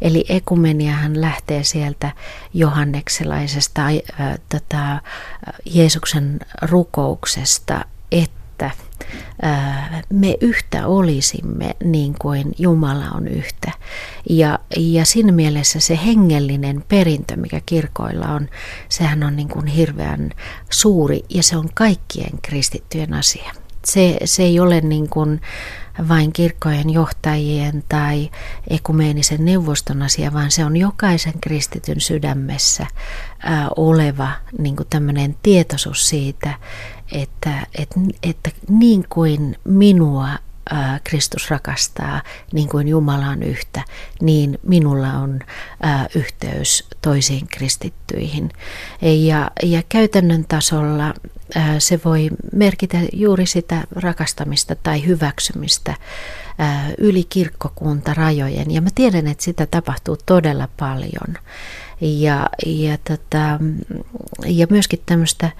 eli ekumeniahan lähtee sieltä johannekselaisesta äh, tota, Jeesuksen rukouksesta, että me yhtä olisimme niin kuin Jumala on yhtä. Ja, ja siinä mielessä se hengellinen perintö, mikä kirkoilla on, sehän on niin kuin hirveän suuri ja se on kaikkien kristittyjen asia. Se, se ei ole niin kuin vain kirkkojen johtajien tai ekumeenisen neuvoston asia, vaan se on jokaisen kristityn sydämessä ää, oleva niin kuin tämmöinen tietoisuus siitä, että, että, että niin kuin minua Kristus rakastaa, niin kuin Jumala on yhtä, niin minulla on yhteys toisiin kristittyihin. Ja, ja käytännön tasolla se voi merkitä juuri sitä rakastamista tai hyväksymistä yli kirkkokunta rajojen. Ja mä tiedän, että sitä tapahtuu todella paljon ja, ja, tota, ja myöskin tämmöistä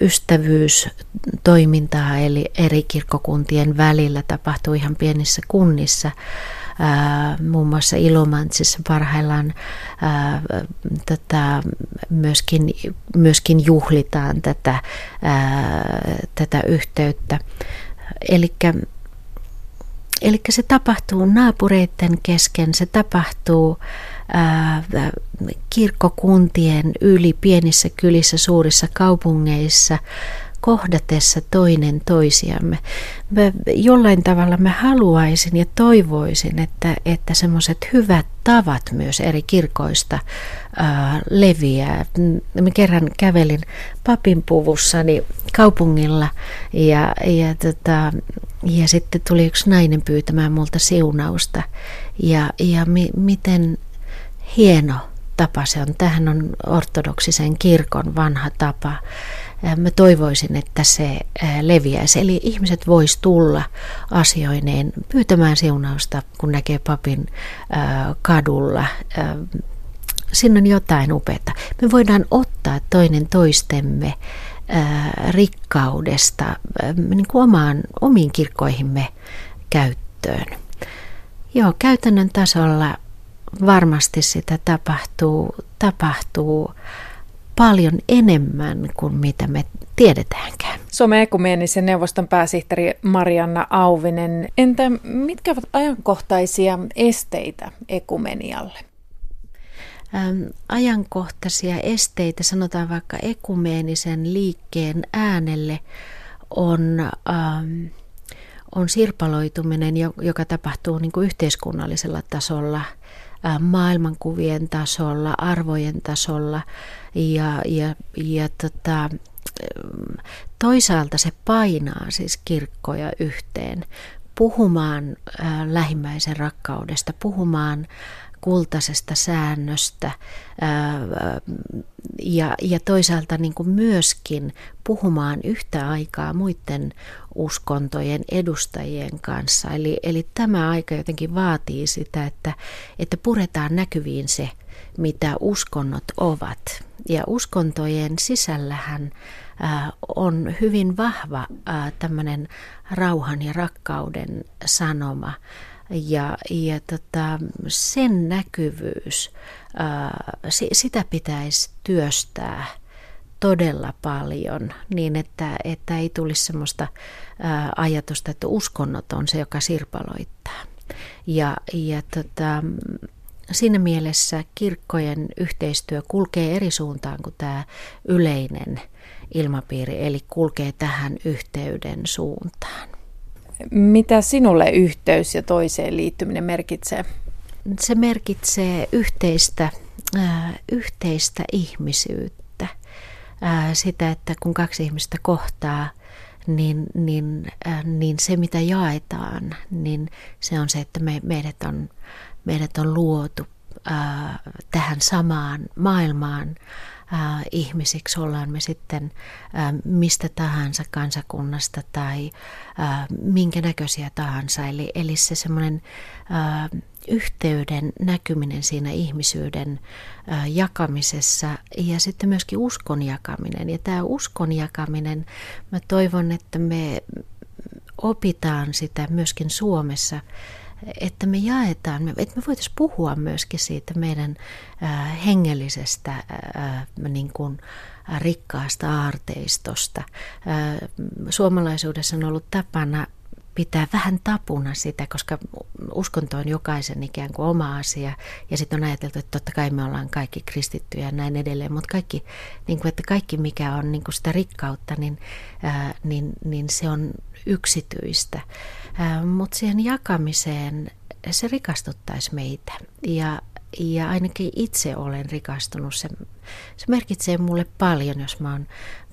ystävyystoimintaa eli eri kirkkokuntien välillä tapahtuu ihan pienissä kunnissa. Muun muassa Ilomantsissa parhaillaan ää, tätä myöskin, myöskin juhlitaan tätä, ää, tätä yhteyttä. Eli se tapahtuu naapureiden kesken, se tapahtuu ää, kirkkokuntien yli pienissä kylissä, suurissa kaupungeissa kohdatessa toinen toisiamme. Mä, jollain tavalla mä haluaisin ja toivoisin, että, että semmoiset hyvät tavat myös eri kirkoista ää, leviää. Mä kerran kävelin papin puvussani kaupungilla ja, ja, tota, ja sitten tuli yksi nainen pyytämään multa siunausta. Ja, ja mi, miten hieno tapa se on. Tähän on ortodoksisen kirkon vanha tapa. Mä toivoisin, että se leviäisi. Eli ihmiset vois tulla asioineen pyytämään siunausta, kun näkee papin kadulla. Siinä on jotain upeata. Me voidaan ottaa toinen toistemme rikkaudesta niin kuin omaan, omiin kirkkoihimme käyttöön. Joo, käytännön tasolla varmasti sitä tapahtuu, tapahtuu paljon enemmän kuin mitä me tiedetäänkään. Suomen ekumeenisen neuvoston pääsihteeri Marianna Auvinen, entä mitkä ovat ajankohtaisia esteitä ekumenialle? Ajankohtaisia esteitä, sanotaan vaikka ekumeenisen liikkeen äänelle, on, on sirpaloituminen, joka tapahtuu niin kuin yhteiskunnallisella tasolla – maailmankuvien tasolla, arvojen tasolla. Ja, ja, ja tota, toisaalta se painaa siis kirkkoja yhteen puhumaan lähimmäisen rakkaudesta, puhumaan kultaisesta säännöstä ja, ja toisaalta niin kuin myöskin puhumaan yhtä aikaa muiden uskontojen edustajien kanssa. Eli, eli tämä aika jotenkin vaatii sitä, että, että puretaan näkyviin se, mitä uskonnot ovat. Ja uskontojen sisällähän on hyvin vahva tämmöinen rauhan ja rakkauden sanoma. Ja, ja tota, sen näkyvyys, sitä pitäisi työstää todella paljon niin, että, että ei tulisi sellaista ää, ajatusta, että uskonnot on se, joka sirpaloittaa. Ja, ja tota, siinä mielessä kirkkojen yhteistyö kulkee eri suuntaan kuin tämä yleinen ilmapiiri, eli kulkee tähän yhteyden suuntaan. Mitä sinulle yhteys ja toiseen liittyminen merkitsee? Se merkitsee yhteistä, äh, yhteistä ihmisyyttä. Äh, sitä, että kun kaksi ihmistä kohtaa, niin, niin, äh, niin se mitä jaetaan, niin se on se, että me, meidät, on, meidät on luotu äh, tähän samaan maailmaan äh, ihmisiksi, ollaan me sitten äh, mistä tahansa kansakunnasta tai äh, minkä näköisiä tahansa. Eli, eli se semmoinen yhteyden näkyminen siinä ihmisyyden jakamisessa ja sitten myöskin uskon jakaminen. Ja tämä uskon jakaminen, mä toivon, että me opitaan sitä myöskin Suomessa että me jaetaan, että me voitaisiin puhua myöskin siitä meidän hengellisestä niin kuin, rikkaasta aarteistosta. Suomalaisuudessa on ollut tapana pitää vähän tapuna sitä, koska uskonto on jokaisen ikään kuin oma asia. Ja sitten on ajateltu, että totta kai me ollaan kaikki kristittyjä ja näin edelleen. Mutta kaikki, niin kuin, että kaikki mikä on niin kuin sitä rikkautta, niin, ää, niin, niin se on yksityistä. Mutta siihen jakamiseen se rikastuttaisi meitä. Ja, ja ainakin itse olen rikastunut. Se, se merkitsee mulle paljon, jos mä oon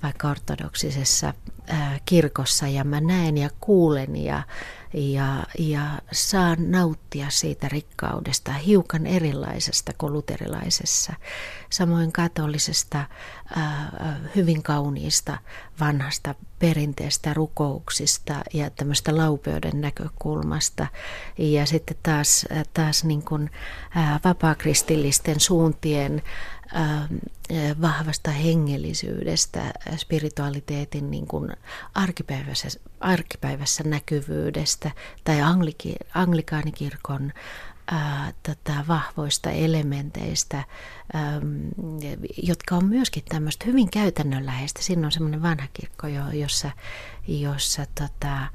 vaikka ortodoksisessa kirkossa ja mä näen ja kuulen ja, ja, ja saan nauttia siitä rikkaudesta hiukan erilaisesta kuin luterilaisessa. Samoin katolisesta hyvin kauniista vanhasta perinteestä rukouksista ja tämmöistä laupeuden näkökulmasta. Ja sitten taas, taas niin kuin, vapaakristillisten suuntien vahvasta hengellisyydestä, spiritualiteetin niin kuin arkipäivässä, arkipäivässä näkyvyydestä tai anglikaanikirkon äh, tätä vahvoista elementeistä, äm, jotka on myöskin tämmöistä hyvin käytännönläheistä. Siinä on semmoinen vanha kirkko, jossa, jossa tota,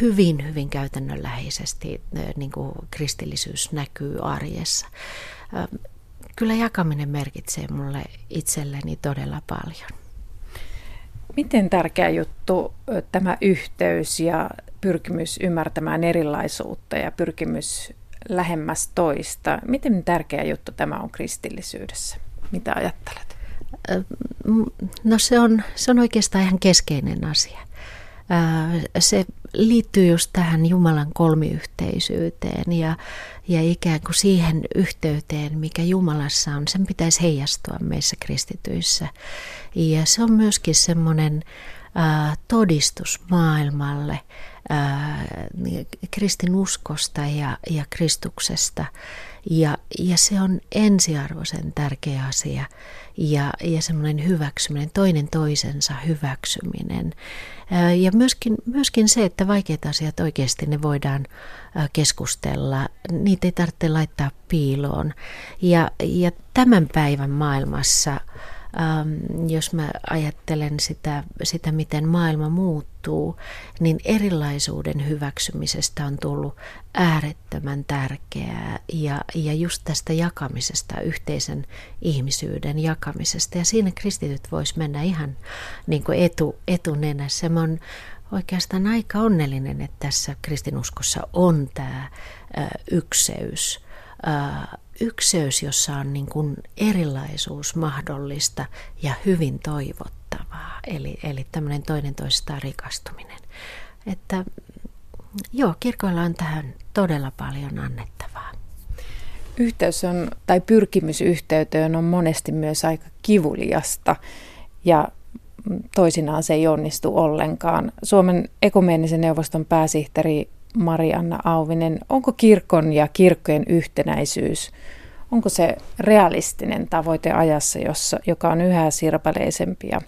hyvin, hyvin käytännönläheisesti äh, niin kuin kristillisyys näkyy arjessa. Kyllä jakaminen merkitsee mulle itselleni todella paljon. Miten tärkeä juttu tämä yhteys ja pyrkimys ymmärtämään erilaisuutta ja pyrkimys lähemmäs toista? Miten tärkeä juttu tämä on kristillisyydessä? Mitä ajattelet? No se on, se on oikeastaan ihan keskeinen asia. Se liittyy just tähän Jumalan kolmiyhteisyyteen ja, ja ikään kuin siihen yhteyteen, mikä Jumalassa on. Sen pitäisi heijastua meissä kristityissä. Ja se on myöskin semmoinen todistus maailmalle kristinuskosta ja, ja Kristuksesta. Ja, ja se on ensiarvoisen tärkeä asia ja, ja semmoinen hyväksyminen, toinen toisensa hyväksyminen. Ja myöskin, myöskin se, että vaikeat asiat oikeasti ne voidaan keskustella, niitä ei tarvitse laittaa piiloon. Ja, ja tämän päivän maailmassa jos mä ajattelen sitä, sitä, miten maailma muuttuu, niin erilaisuuden hyväksymisestä on tullut äärettömän tärkeää ja, ja just tästä jakamisesta, yhteisen ihmisyyden jakamisesta. Ja siinä kristityt vois mennä ihan niin kuin etu, etunenässä. Mä oon oikeastaan aika onnellinen, että tässä kristinuskossa on tämä ykseys ykseys, jossa on niin kuin erilaisuus mahdollista ja hyvin toivottavaa. Eli, eli tämmöinen toinen toistaan rikastuminen. Että joo, kirkoilla on tähän todella paljon annettavaa. Yhteys on, tai pyrkimys yhteyteen on monesti myös aika kivuliasta ja toisinaan se ei onnistu ollenkaan. Suomen ekumeenisen neuvoston pääsihteeri Marianna Auvinen, onko kirkon ja kirkkojen yhtenäisyys, onko se realistinen tavoite ajassa, jossa, joka on yhä sirpaleisempi ja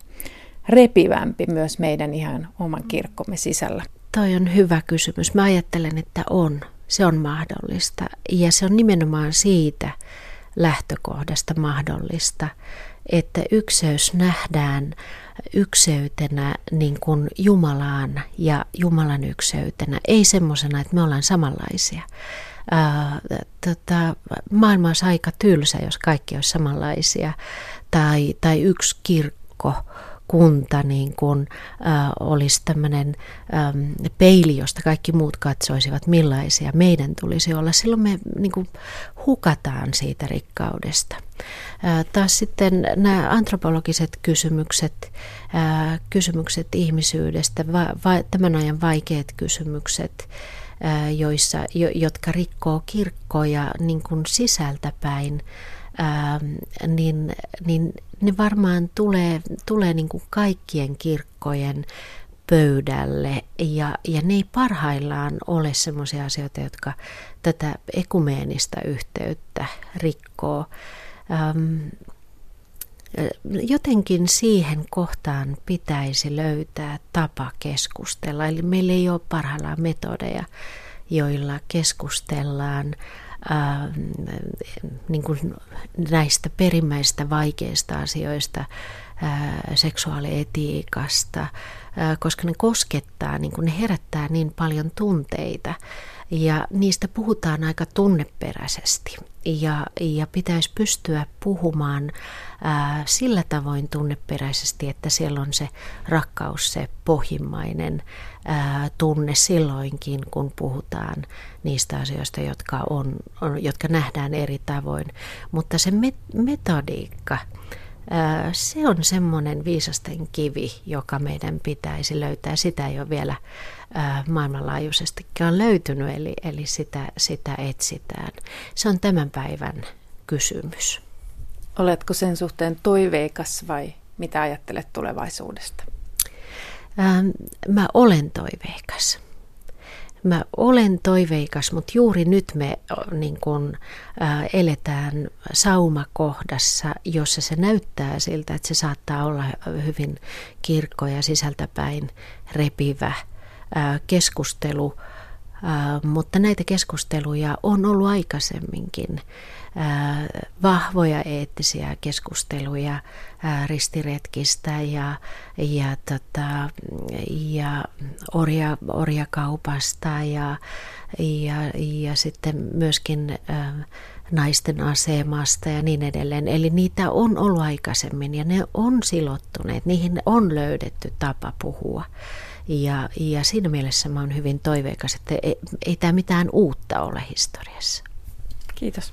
repivämpi myös meidän ihan oman kirkkomme sisällä? Toi on hyvä kysymys. Mä ajattelen, että on. Se on mahdollista. Ja se on nimenomaan siitä lähtökohdasta mahdollista, että ykseys nähdään ykseytenä niin kuin Jumalaan ja Jumalan ykseytenä, ei semmoisena, että me ollaan samanlaisia. Ää, tota, maailma olisi aika tylsä, jos kaikki olisi samanlaisia, tai, tai yksi kirkko kunta niin kuin, äh, olisi tämmöinen ähm, peili, josta kaikki muut katsoisivat, millaisia meidän tulisi olla. Silloin me niin kuin, hukataan siitä rikkaudesta. Äh, taas sitten nämä antropologiset kysymykset, äh, kysymykset ihmisyydestä, va, va, tämän ajan vaikeat kysymykset, joissa, jo, jotka rikkoo kirkkoja niin sisältäpäin, niin, niin ne varmaan tulee, tulee niin kuin kaikkien kirkkojen pöydälle ja, ja ne ei parhaillaan ole sellaisia asioita, jotka tätä ekumeenista yhteyttä rikkoo. Ähm, jotenkin siihen kohtaan pitäisi löytää tapa keskustella, eli meillä ei ole parhaillaan metodeja, joilla keskustellaan ää, niin kuin näistä perimmäistä vaikeista asioista, ää, seksuaalietiikasta, ää, koska ne koskettaa, niin kuin ne herättää niin paljon tunteita ja niistä puhutaan aika tunneperäisesti ja, ja pitäisi pystyä puhumaan ää, sillä tavoin tunneperäisesti, että siellä on se rakkaus, se pohjimmainen ää, tunne silloinkin, kun puhutaan niistä asioista, jotka, on, on, jotka nähdään eri tavoin. Mutta se metodiikka, se on semmoinen viisasten kivi, joka meidän pitäisi löytää. Sitä ei ole vielä maailmanlaajuisestikaan löytynyt, eli, eli sitä, sitä etsitään. Se on tämän päivän kysymys. Oletko sen suhteen toiveikas vai mitä ajattelet tulevaisuudesta? Mä olen toiveikas mä olen toiveikas, mutta juuri nyt me niin kun, ä, eletään saumakohdassa, jossa se näyttää siltä, että se saattaa olla hyvin kirkko ja sisältäpäin repivä ä, keskustelu, mutta näitä keskusteluja on ollut aikaisemminkin vahvoja eettisiä keskusteluja ristiretkistä ja, ja, tota, ja orja, orjakaupasta ja, ja, ja sitten myöskin naisten asemasta ja niin edelleen. Eli niitä on ollut aikaisemmin ja ne on silottuneet, niihin on löydetty tapa puhua. Ja, ja siinä mielessä mä oon hyvin toiveikas, että ei, ei tämä mitään uutta ole historiassa. Kiitos.